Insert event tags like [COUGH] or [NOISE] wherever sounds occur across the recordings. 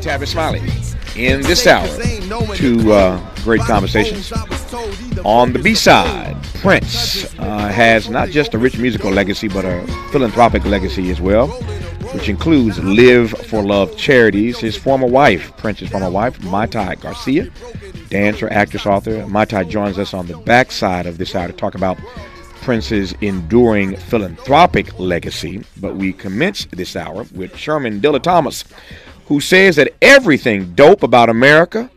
Tavis Smiley. In this hour, two uh, great conversations. On the B side, Prince uh, has not just a rich musical legacy, but a philanthropic legacy as well, which includes Live for Love charities. His former wife, Prince's former wife, Mayte Garcia, dancer, actress, author. Mayte joins us on the backside of this hour to talk about Prince's enduring philanthropic legacy. But we commence this hour with Shermann Dilla Thomas, who says that everything dope about America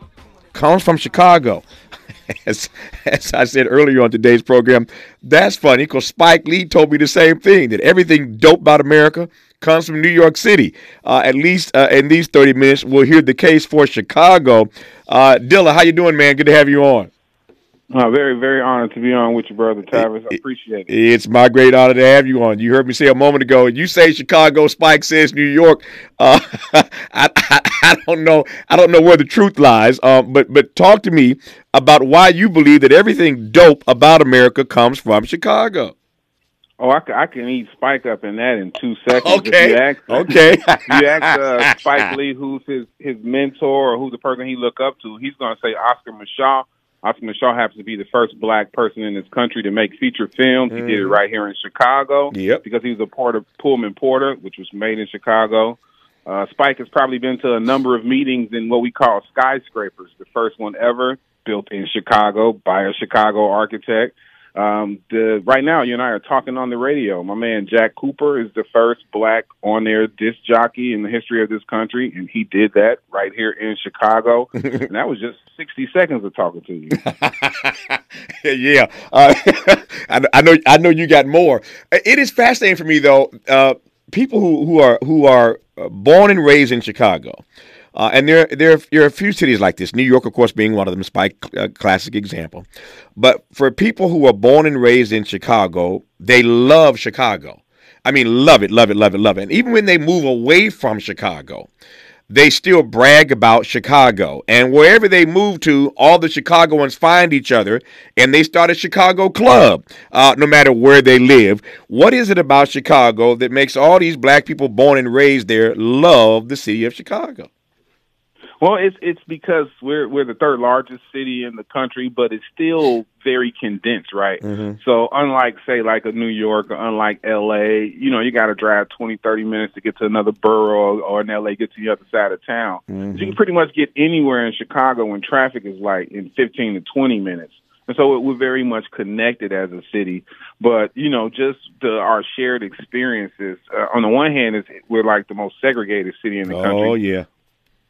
comes from Chicago. [LAUGHS] As, as I said earlier on today's program, that's funny because Spike Lee told me the same thing that everything dope about America comes from New York City. Uh, at least uh, in these 30 minutes, we'll hear the case for Chicago. Uh, Dilla, how you doing, man? Good to have you on. Uh, very, very honored to be on with you, brother Tavis. I appreciate it. It's my great honor to have you on. You heard me say a moment ago. You say Chicago, Spike says New York. Uh, [LAUGHS] I, I, I, don't know. I don't know where the truth lies. Um, but but talk to me about why you believe that everything dope about America comes from Chicago. Oh, I, I can eat Spike up in that in two seconds. Okay. you ask, okay. [LAUGHS] you ask uh, Spike Lee who's his his mentor or who's the person he look up to. He's going to say Oscar Micheaux Oscar Micheaux happens to be the first black person in this country to make feature films. Mm. He did it mm-hmm. right here in Chicago. Yep. Because he was a part of Pullman Porter, which was made in Chicago. Uh, Spike has probably been to a number of meetings in what we call skyscrapers. The first one ever built in Chicago by a Chicago architect. Um, the right now, you and I are talking on the radio. My man Jack Cooper is the first black on air disc jockey in the history of this country, and he did that right here in Chicago. [LAUGHS] and that was just sixty seconds of talking to you. [LAUGHS] yeah, uh, [LAUGHS] I, I, know. I know you got more. It is fascinating for me though. Uh, people who who are who are uh, born and raised in Chicago. Uh, and there, there, there are a few cities like this. New York, of course, being one of them, Spike, uh, classic example. But for people who are born and raised in Chicago, they love Chicago. I mean, love it, love it, love it, love it. And even when they move away from Chicago, they still brag about Chicago. And wherever they move to, all the Chicagoans find each other and they start a Chicago club, uh, no matter where they live. What is it about Chicago that makes all these black people born and raised there love the city of Chicago? Well, it's it's because we're we're the third largest city in the country, but it's still very condensed, right? Mm-hmm. So unlike say like a New York or unlike LA, you know, you got to drive twenty thirty minutes to get to another borough or in LA get to the other side of town. Mm-hmm. You can pretty much get anywhere in Chicago when traffic is like in 15 to 20 minutes. And so we're very much connected as a city, but you know, just the, our shared experiences. Uh, on the one hand, is we're like the most segregated city in the oh, country. Oh yeah,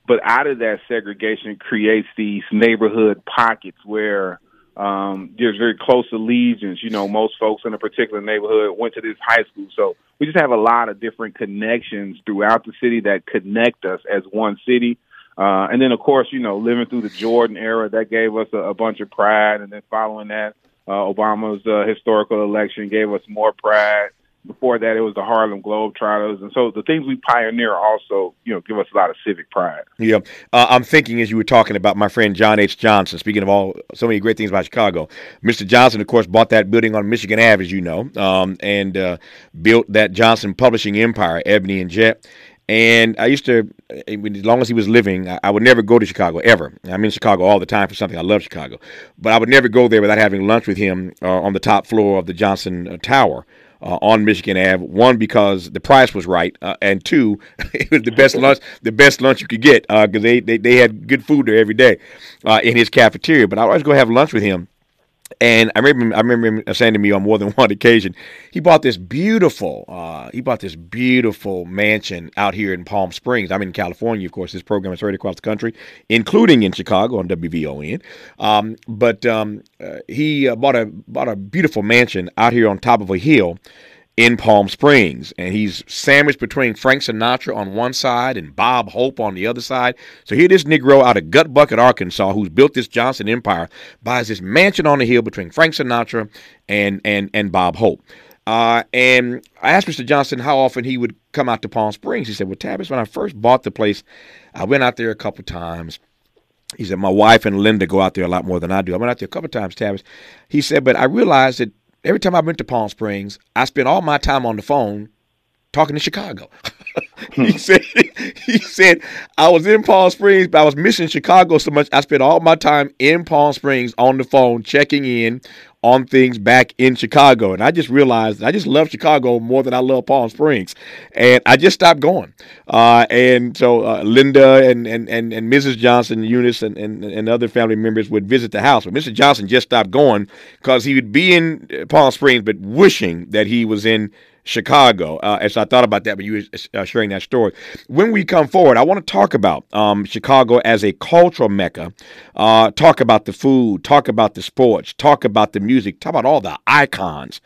but out of that segregation creates these neighborhood pockets where um, there's very close allegiance. You know, most folks in a particular neighborhood went to this high school, so we just have a lot of different connections throughout the city that connect us as one city. Uh, and then, of course, you know, living through the Jordan era, that gave us a, a bunch of pride. And then following that, uh, Obama's uh, historical election gave us more pride before that, it was the Harlem Globetrotters, and so the things we pioneer also, you know, give us a lot of civic pride. Yeah, uh, I'm thinking as you were talking about my friend John H. Johnson. Speaking of all so many great things about Chicago, Mr. Johnson, of course, bought that building on Michigan Ave, as you know, um, and uh, built that Johnson Publishing empire, Ebony and Jet. And I used to, as long as he was living, I would never go to Chicago ever. I'm in Chicago all the time for something. I love Chicago, but I would never go there without having lunch with him uh, on the top floor of the Johnson uh, Tower uh, on Michigan Ave. One because the price was right, uh, and two, [LAUGHS] it was the best lunch the best lunch you could get because uh, they, they they had good food there every day uh, in his cafeteria. But I always go have lunch with him. And I remember, I remember him saying to me on more than [LAUGHS] one occasion, he bought this beautiful, uh, he bought this beautiful mansion out here in Palm Springs. I'm in California, of course. This program is heard across the country, including in Chicago on WVON. Um, but um, uh, he uh, bought a bought a beautiful mansion out here on top of a hill in Palm Springs. And he's sandwiched between Frank Sinatra on one side and Bob Hope on the other side. So here this Negro out of Gut Bucket, Arkansas, who's built this Johnson Empire, buys this mansion on the hill between Frank Sinatra and and and Bob Hope. Uh, and I asked Mr. Johnson how often he would come out to Palm Springs. He said, Well, Tavis, when I first bought the place, I went out there a couple times. He said, My wife and Linda go out there a lot more than I do. I went out there a couple times, Tavis. He said, But I realized that every time I went to Palm Springs, I spent all my time on the phone talking to Chicago. [LAUGHS] he hmm. said he said I was in Palm Springs, but I was missing Chicago so much. I spent all my time in Palm Springs on the phone checking in on things back in Chicago. And I just realized I just love Chicago more than I love Palm Springs. And I just stopped going. Uh, and so uh, Linda and, and, and, and Mrs. Johnson, Eunice, and, and, and other family members would visit the house. But Mr. Johnson just stopped going because he would be in Palm Springs, but wishing that he was in Chicago. Uh, as I thought about that when you were uh, sharing that story. When we come forward, I want to talk about um, Chicago as a cultural mecca. Uh, talk about the food, talk about the sports, talk about the music, talk about all the icons.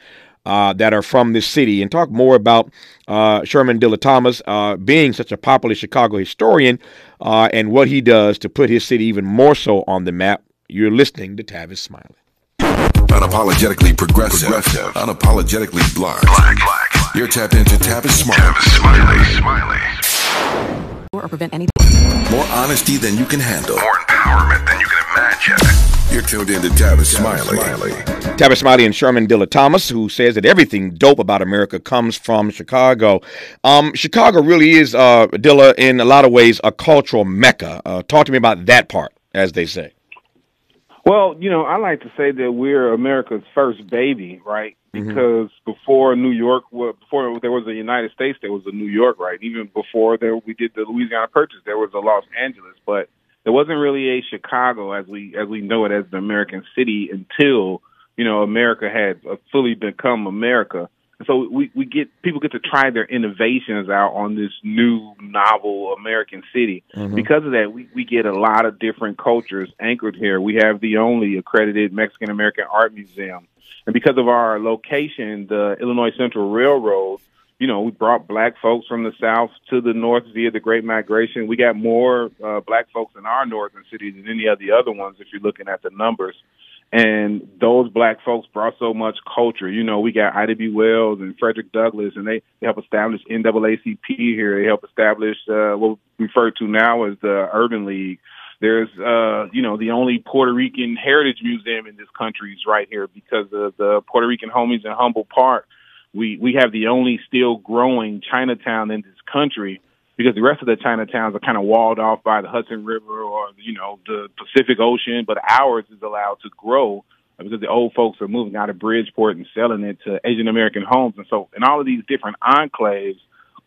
Uh, that are from this city, and talk more about uh, Shermann Dilla Thomas uh, being such a popular Chicago historian and what he does to put his city even more so on the map. You're listening to Tavis Smiley. Unapologetically progressive, progressive. unapologetically black. black. black. You're tapped into Tavis Smiley. Tavis Smiley. Smiley. Or prevent any. More honesty than you can handle. More empowerment than you can imagine. You're tuned in into Tavis Smiley. Smiley. Tavis Smiley and Shermann Dilla Thomas, who says that everything dope about America comes from Chicago. Um, Chicago really is, uh, Dilla, in a lot of ways, a cultural mecca. Uh, talk to me about that part, as they say. Well, you know, I like to say that we're America's first baby, right? Mm-hmm. Because mm-hmm. before New York, before there was a United States, there was a New York, right? Even before there, we did the Louisiana Purchase, there was a Los Angeles, but there wasn't really a Chicago as we as we know it as the American city until you know America had fully become America so we, we get people get to try their innovations out on this new novel American city. Mm-hmm. Because of that, we, we get a lot of different cultures anchored here. We have the only accredited Mexican American art museum. And because of our location, the Illinois Central Railroad, you know, we brought black folks from the south to the north via the Great Migration. We got more uh, black folks in our northern cities than any of the other ones if you're looking at the numbers. And those black folks brought so much culture. You know, we got Ida B. Wells and Frederick Douglass, and they, they help establish NAACP here. They help establish uh, what we refer to now as the Urban League. There's, uh, you know, the only Puerto Rican heritage museum in this country is right here because of the Puerto Rican homies in Humboldt Park. We we have the only still growing Chinatown in this country because the rest of the Chinatowns are kind of walled off by the Hudson River or you know the Pacific Ocean, but ours is allowed to grow because the old folks are moving out of Bridgeport and selling it to Asian American homes, and so in all of these different enclaves,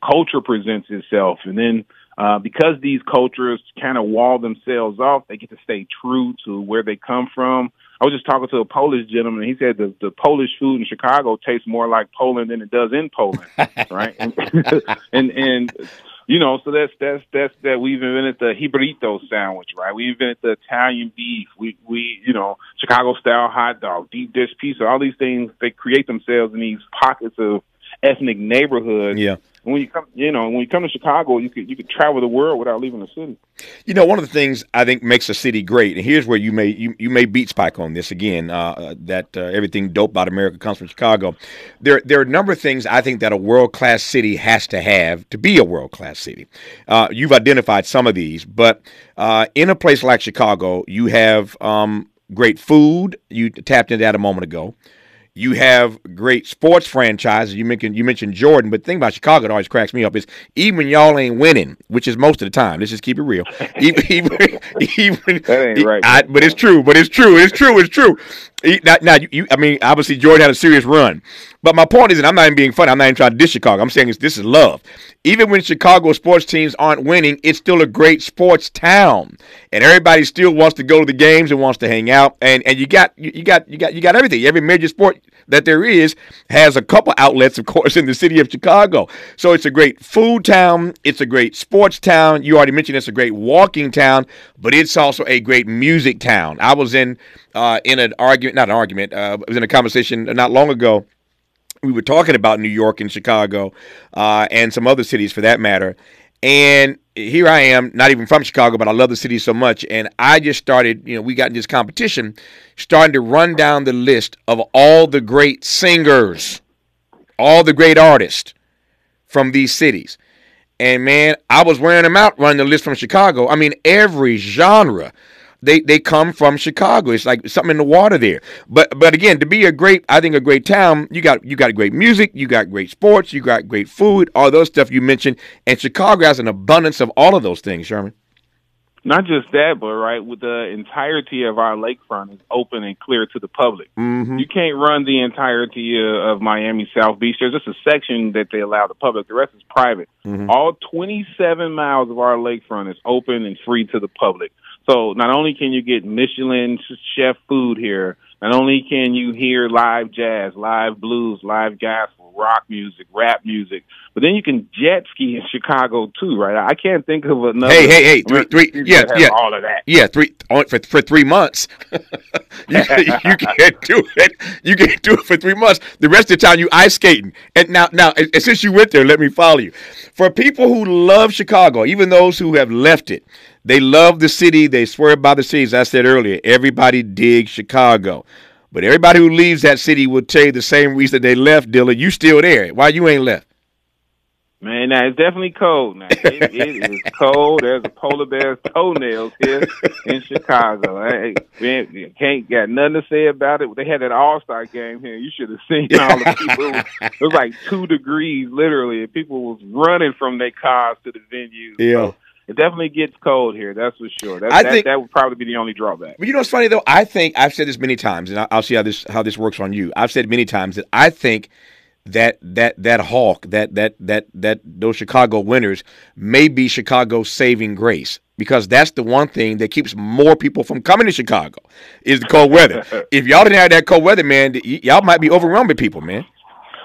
culture presents itself, and then. Uh, because these cultures kind of wall themselves off, they get to stay true to where they come from. I was just talking to a Polish gentleman. He said the the Polish food in Chicago tastes more like Poland than it does in Poland, [LAUGHS] right? And, [LAUGHS] and and you know, so that's that's that's that we've invented the Jibarito sandwich, right? We invented the Italian beef. We we you know Chicago style hot dog, deep dish pizza. All these things they create themselves in these pockets of ethnic neighborhoods. Yeah when you come, you know, when you come to Chicago, you could you could travel the world without leaving the city. You know, one of the things I think makes a city great, and here's where you may you, you may beat Spike on this again. Uh, that uh, everything dope about America comes from Chicago. There there are a number of things I think that a world class city has to have to be a world class city. Uh, you've identified some of these, but uh, in a place like Chicago, you have um, great food. You tapped into that a moment ago. You have great sports franchises. You mentioned you mentioned Jordan, but the thing about Chicago that always cracks me up is even when y'all ain't winning, which is most of the time. Let's just keep it real. [LAUGHS] Even, even, [LAUGHS] even that ain't right. I, but it's true. But it's true. It's true. It's true. Now, now you, I mean, obviously Jordan had a serious run, but my point is, and I'm not even being funny. I'm not even trying to diss Chicago. I'm saying this is love. Even when Chicago sports teams aren't winning, it's still a great sports town, and everybody still wants to go to the games and wants to hang out. And and you got you, you got you got you got everything. Every major sport that there is has a couple outlets, of course, in the city of Chicago. So it's a great food town. It's a great sports town. You already mentioned it's a great walking town, but it's also a great music town. I was in uh, in an argument, not an argument, uh, I was in a conversation not long ago. We were talking about New York and Chicago uh, and some other cities for that matter. And here I am, not even from Chicago, but I love the city so much. And I just started, you know, we got in this competition, starting to run down the list of all the great singers, all the great artists from these cities. And man, I was wearing them out running the list from Chicago. I mean, every genre they they come from Chicago. It's like something in the water there. But but again, to be a great, I think a great town, you got you got great music, you got great sports, you got great food, all those stuff you mentioned, and Chicago has an abundance of all of those things, Shermann. Not just that, but right with the entirety of our lakefront is open and clear to the public. Mm-hmm. You can't run the entirety of Miami South Beach. There's just a section that they allow the public. The rest is private. Mm-hmm. All 27 miles of our lakefront is open and free to the public. So not only can you get Michelin chef food here, not only can you hear live jazz, live blues, live gospel, rock music, rap music, but then you can jet ski in Chicago too, right? I can't think of another. Hey, hey, hey, three, three, yeah, yeah, all of that. Yeah, three on, for for three months. [LAUGHS] you, you can't do it. You can't do it for three months. The rest of the time you ice skating. And now, now, and since you went there, let me follow you. For people who love Chicago, even those who have left it, they love the city. They swear by the city. As I said earlier, everybody digs Chicago. But everybody who leaves that city will tell you the same reason they left, Dylan. You still there. Why you ain't left? Man, now it's definitely cold. Now it, it is cold. There's a polar bear's toenails here in Chicago. Hey, we can't got nothing to say about it. They had that All Star game here. You should have seen [LAUGHS] all the people. It was like two degrees, literally, and people was running from their cars to the venue. Yeah. So it definitely gets cold here. That's for sure. That, I that, think- that would probably be the only drawback. But you know what's funny though? I think I've said this many times, and I'll see how this how this works on you. I've said many times that I think that that that hawk, that that that that those Chicago winners may be Chicago's saving grace because that's the one thing that keeps more people from coming to Chicago is the cold weather. [LAUGHS] if y'all didn't have that cold weather, man, y- y'all might be overwhelmed with people, man.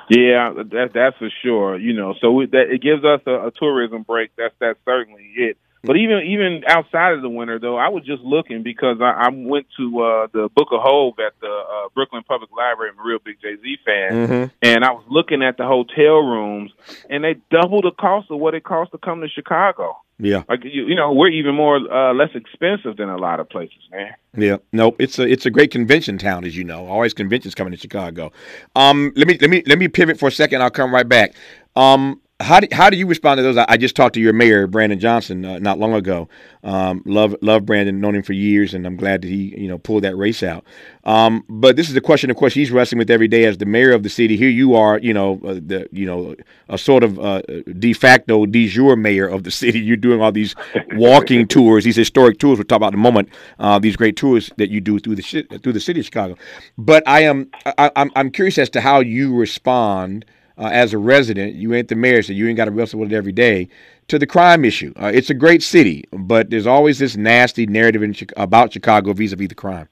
Yeah, that that's for sure. You know, so we, that it gives us a, a tourism break. That's that's certainly it. But even even outside of the winter, though, I was just looking because I, I went to uh, the Book of HOV at the uh, Brooklyn Public Library. I'm a real big Jay Z fan, Mm-hmm. and I was looking at the hotel rooms, and they double the cost of what it costs to come to Chicago. Yeah. Like you, you know, we're even more uh, less expensive than a lot of places, man. Yeah, nope. It's a it's a great convention town, as you know. Always conventions coming to Chicago. Um, let me let me let me pivot for a second. I'll come right back. Um, how do how do you respond to those? I, just talked to your mayor, Brandon Johnson, uh, not long ago. Um, love love Brandon, known him for years, and I'm glad that he you know pulled that race out. Um, but this is the question, of course, he's wrestling with every day as the mayor of the city. Here you are, you know, uh, the you know a sort of uh, de facto, de jure mayor of the [LAUGHS] city. You're doing all these walking [LAUGHS] tours, these historic tours. We'll talk about in a moment. Uh, these great tours that you do through the through the city of Chicago. But I am I, I'm I'm curious as to how you respond uh, as a resident. You ain't the mayor, so you ain't got to wrestle with it every day. To the crime issue, uh, it's a great city, but there's always this nasty narrative in, about Chicago vis-a-vis the crime.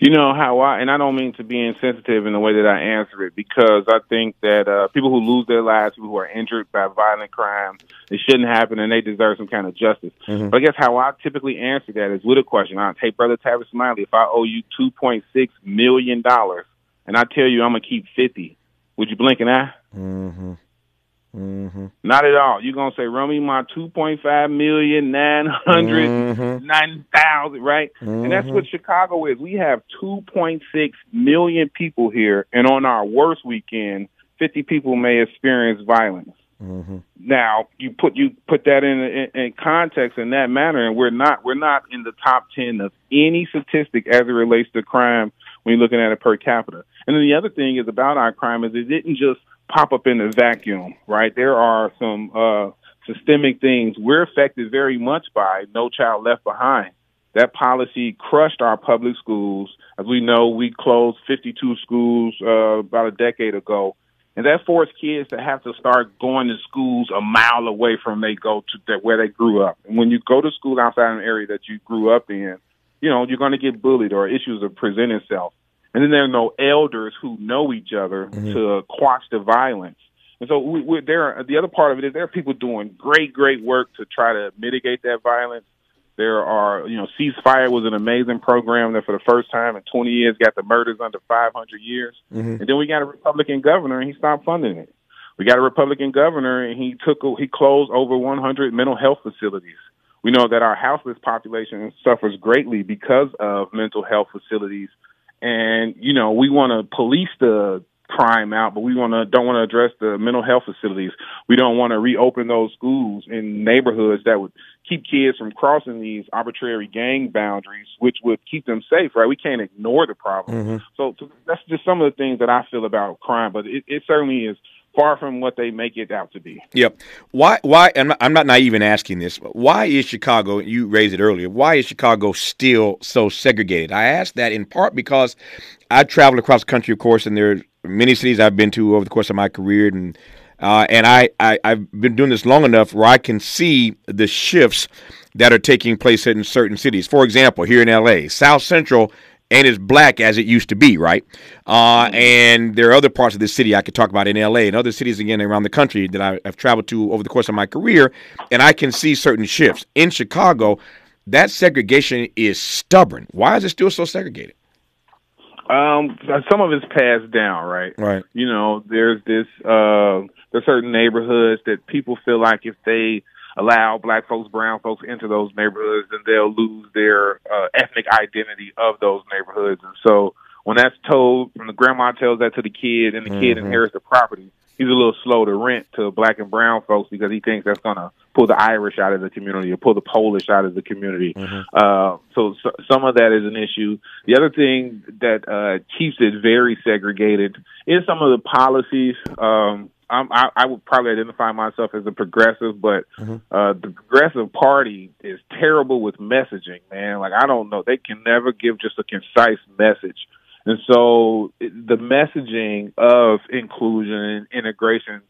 You know how I, and I don't mean to be insensitive in the way that I answer it, because I think that uh, people who lose their lives, people who are injured by violent crime, it shouldn't happen, and they deserve some kind of justice. But I guess how I typically answer that is with a question. I hey, brother Tavis Smiley, if I owe you two point six million dollars, and I tell you I'm gonna keep fifty, would you blink an eye? Mm-hmm. Mm-hmm. Not at all. You're gonna say, run me my two point five million nine hundred Mm-hmm. nine thousand, right? And that's what Chicago is. We have two point six million people here, and on our worst weekend, fifty people may experience violence. Mm-hmm. Now you put you put that in, in in context in that manner, and we're not we're not in the top ten of any statistic as it relates to crime when you're looking at it per capita. And then the other thing is about our crime is it didn't just pop up in a vacuum, right? There are some uh, systemic things we're affected very much by No Child Left Behind. That policy crushed our public schools. As we know, we closed 52 schools uh, about a decade ago. And that forced kids to have to start going to schools a mile away from they go to that where they grew up. And when you go to school outside an area that you grew up in, you know, you're going to get bullied or issues will present itself. And then there are no elders who know each other to quash the violence. And so we, we're there. The other part of it is there are people doing great, great work to try to mitigate that violence. There are, you know, Ceasefire was an amazing program that for the first time in 20 years got the murders under 500 years. Mm-hmm. And then we got a Republican governor and he stopped funding it. We got a Republican governor and he took, he closed over 100 mental health facilities. We know that our houseless population suffers greatly because of mental health facilities. And, you know, we want to police the crime out, but we want to don't want to address the mental health facilities. We don't want to reopen those schools in neighborhoods that would keep kids from crossing these arbitrary gang boundaries, which would keep them safe. Right? We can't ignore the problem. Mm-hmm. So, so, that's just some of the things that I feel about crime, but it, it certainly is far from what they make it out to be. Yep. Why? Why? I'm not, I'm not naive in asking this. Why is Chicago? You raised it earlier. Why is Chicago still so segregated? I ask that in part because I traveled across the country, of course, and there are many cities I've been to over the course of my career, and uh, and I, I I've been doing this long enough where I can see the shifts that are taking place in certain cities. For example, here in L.A., South Central ain't as black as it used to be, right? Uh, mm-hmm. and there are other parts of the city I could talk about in LA and other cities again around the country that I, have traveled to over the course of my career, and I can see certain shifts. In Chicago, that segregation is stubborn. Why is it still so segregated? Um, some of it's passed down, right? Right. You know, there's this uh, there's certain neighborhoods that people feel like if they allow black folks, brown folks into those neighborhoods, then they'll lose their uh, ethnic identity of those neighborhoods. And so when that's told, when the grandma tells that to the kid and the mm-hmm. kid inherits the property, he's a little slow to rent to black and brown folks because he thinks that's going to pull the Irish out of the community or pull the Polish out of the community. Mm-hmm. Uh, so, so, some of that is an issue. The other thing that uh, keeps it very segregated is some of the policies. Um, I'm, I, I would probably identify myself as a progressive, but mm-hmm. uh, the progressive party is terrible with messaging, man. Like I don't know, they can never give just a concise message, and so the messaging of inclusion and integration,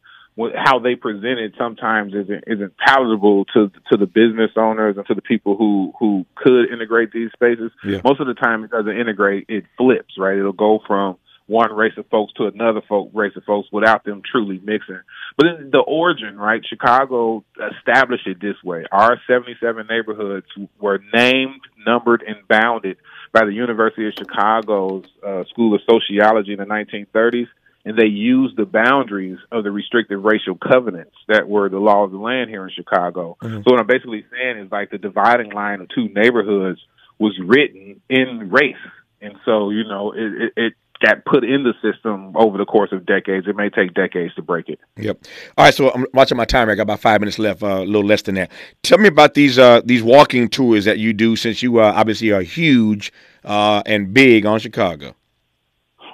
how they present it, sometimes isn't isn't palatable to to the business owners and to the people who who could integrate these spaces. Yeah. Most of the time, it doesn't integrate; it flips. Right? It'll go from one race of folks to another folk race of folks without them truly mixing. But in the origin, right? Chicago established it this way. Our 77 neighborhoods were named, numbered, and bounded by the University of Chicago's uh, School of Sociology in the 1930s, and they used the boundaries of the restrictive racial covenants that were the law of the land here in Chicago. Mm-hmm. So what I'm basically saying is like the dividing line of two neighborhoods was written in race. And so, you know, it, it, got put in the system over the course of decades. It may take decades to break it. Yep. All right. So I'm watching my timer. I got about five minutes left, uh, a little less than that. Tell me about these uh, these walking tours that you do, since you uh, obviously are huge uh, and big on Chicago.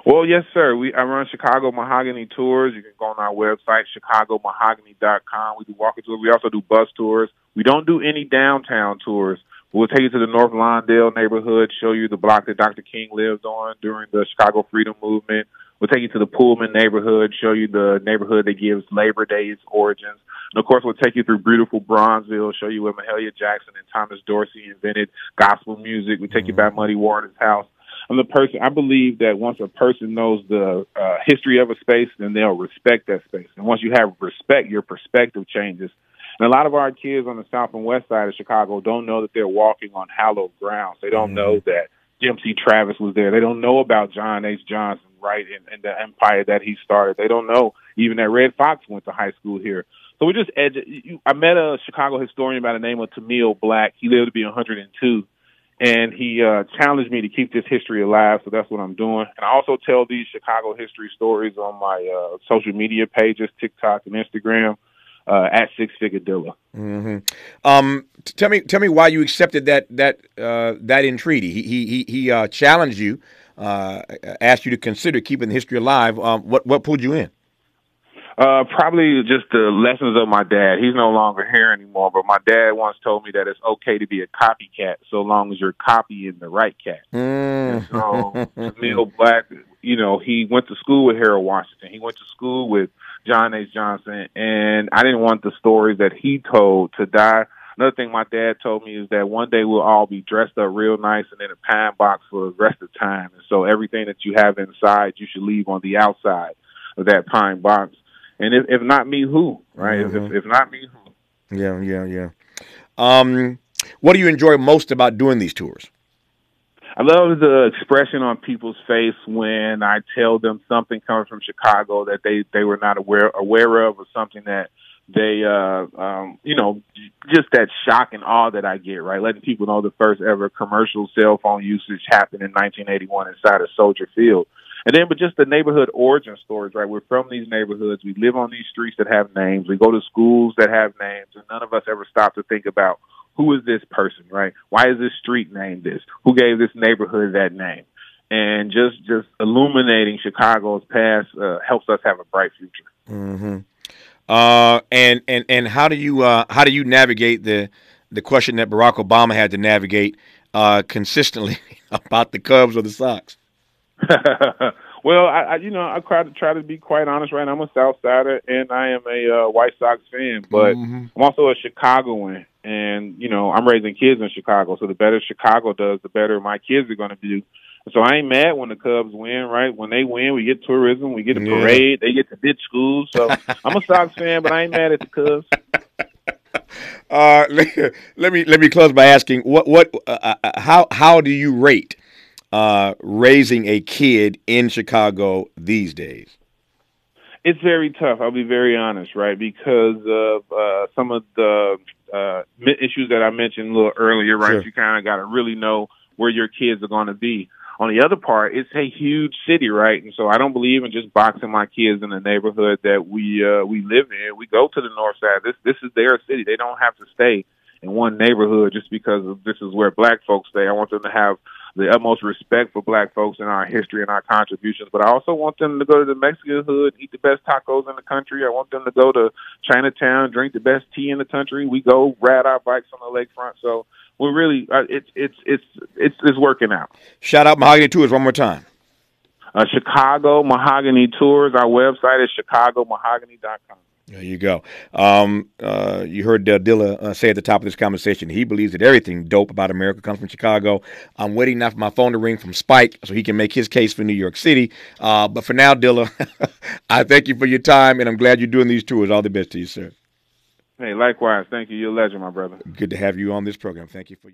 Well, yes, sir. We I run Chicago Mahogany tours. You can go on our website, chicagomahogany.com. We do walking tours. We also do bus tours. We don't do any downtown tours. We'll take you to the North Lawndale neighborhood, show you the block that Dr. King lived on during the Chicago Freedom Movement. We'll take you to the Pullman neighborhood, show you the neighborhood that gives Labor Day its origins. And of course, we'll take you through beautiful Bronzeville, show you where Mahalia Jackson and Thomas Dorsey invented gospel music. We'll take you by Muddy Waters' house. I'm the person, I believe that once a person knows the uh, history of a space, then they'll respect that space. And once you have respect, your perspective changes. And a lot of our kids on the south and west side of Chicago don't know that they're walking on hallowed grounds. They don't mm-hmm. know that Dempsey Travis was there. They don't know about John H. Johnson, right, and, and the empire that he started. They don't know even that Redd Foxx went to high school here. So we just edu- I met a Chicago historian by the name of Timuel Black. He lived to be 102, and he uh, challenged me to keep this history alive. So that's what I'm doing. And I also tell these Chicago history stories on my uh, social media pages, TikTok and Instagram uh, at Six Figure Dilla. Mm-hmm. Um, t- tell me, tell me why you accepted that that uh, that entreaty. He he he uh, challenged you, uh, asked you to consider keeping the history alive. Um, what what pulled you in? Uh, probably just the lessons of my dad. He's no longer here anymore, but my dad once told me that it's okay to be a copycat so long as you're copying the right cat. Mm. So, [LAUGHS] Neil Black, you know, he went to school with Harold Washington. He went to school with John H. Johnson, and I didn't want the stories that he told to die. Another thing my dad told me is that one day we'll all be dressed up real nice and in a pine box for the rest of time. And so everything that you have inside, you should leave on the outside of that pine box. And if, if not me, who? Right? Mm-hmm. If, if not me, who? Yeah, yeah, yeah. Um, what do you enjoy most about doing these tours? I love the expression on people's face when I tell them something coming from Chicago that they they were not aware aware of, or something that they uh um you know just that shock and awe that I get right letting people know the first ever commercial cell phone usage happened in 1981 inside of Soldier Field And then, but just the neighborhood origin stories, right? We're from these neighborhoods. We live on these streets that have names. We go to schools that have names, and none of us ever stop to think about who is this person, right? Why is this street named this? Who gave this neighborhood that name? And just just illuminating Chicago's past uh, helps us have a bright future. Mm-hmm. Uh, and and and how do you uh, how do you navigate the the question that Barack Obama had to navigate uh, consistently [LAUGHS] about the Cubs or the Sox? [LAUGHS] well, I, I you know I try to try to be quite honest. Right, now. I'm a South Sider and I am a uh, White Sox fan, but mm-hmm. I'm also a Chicagoan, and you know I'm raising kids in Chicago. So the better Chicago does, the better my kids are going to do. So I ain't mad when the Cubs win, right? When they win, we get tourism, we get a parade, yeah. they get to bid schools. So [LAUGHS] I'm a Sox fan, but I ain't mad at the Cubs. [LAUGHS] Uh, [LAUGHS] let, me let me close by asking what what uh, uh, how how do you rate uh, raising a kid in Chicago these days? It's very tough. I'll be very honest, right? Because of uh, some of the uh, issues that I mentioned a little earlier, right? Sure. You kind of got to really know where your kids are going to be. On the other part, it's a huge city, right? And so I don't believe in just boxing my kids in the neighborhood that we uh, we live in. We go to the north side. This this is their city. They don't have to stay in one neighborhood just because this is where black folks stay. I want them to have the utmost respect for black folks and our history and our contributions. But I also want them to go to the Mexican hood, eat the best tacos in the country. I want them to go to Chinatown, drink the best tea in the country. We go ride our bikes on the lakefront. So we're really uh, it's it's it's it's it's working out. Shout out Mahogany Tours one more time. Uh, Chicago Mahogany Tours. Our website is chicagomahogany.com. There you go. Um, uh, you heard uh, Dilla uh, say at the top of this conversation he believes that everything dope about America comes from Chicago. I'm waiting now for my phone to ring from Spike so he can make his case for New York City. Uh, but for now, Dilla, [LAUGHS] I thank you for your time, and I'm glad you're doing these tours. All the best to you, sir. Hey, likewise. Thank you. You're a legend, my brother. Good to have you on this program. Thank you for.